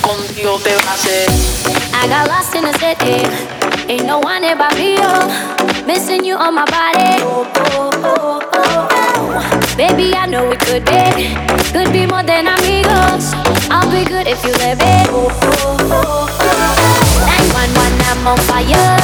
contigo te va a hacer. I got lost in the city, ain't no one here but me. Missing you on my body. Oh, oh, oh, oh oh. Baby, I know it could be, could be more than amigos. I'll be good if you let me. Oh, oh, oh, 911, I'm on fire.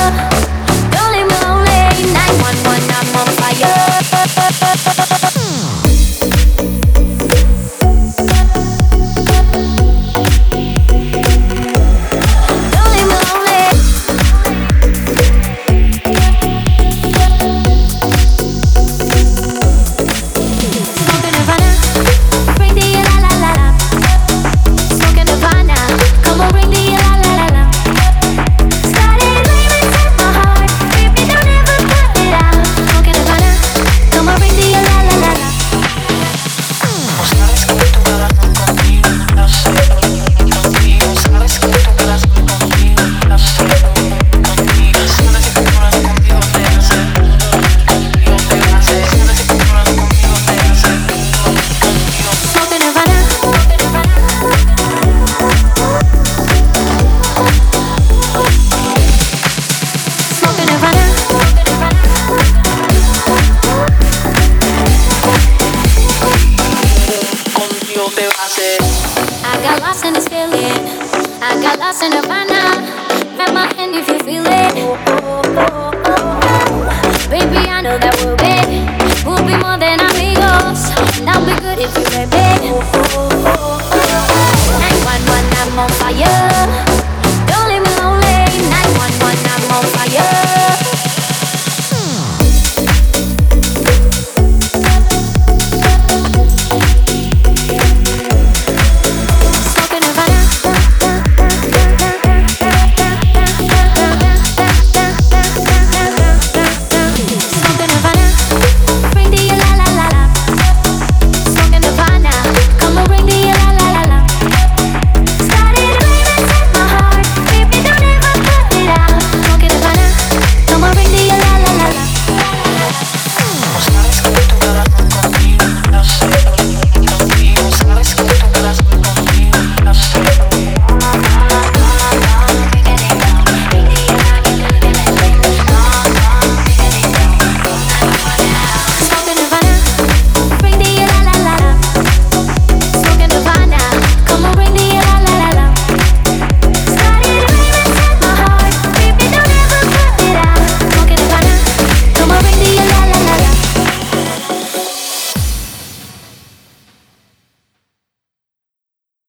feel I. I got lost in this feeling. I got lost in Havana. Grab my hand if you feel it. Oh, oh, oh, oh. Baby, I know that we'll be, we'll be more than amigos. And I'll be good if you let me. oh, oh, oh, And one, one, I'm on fire.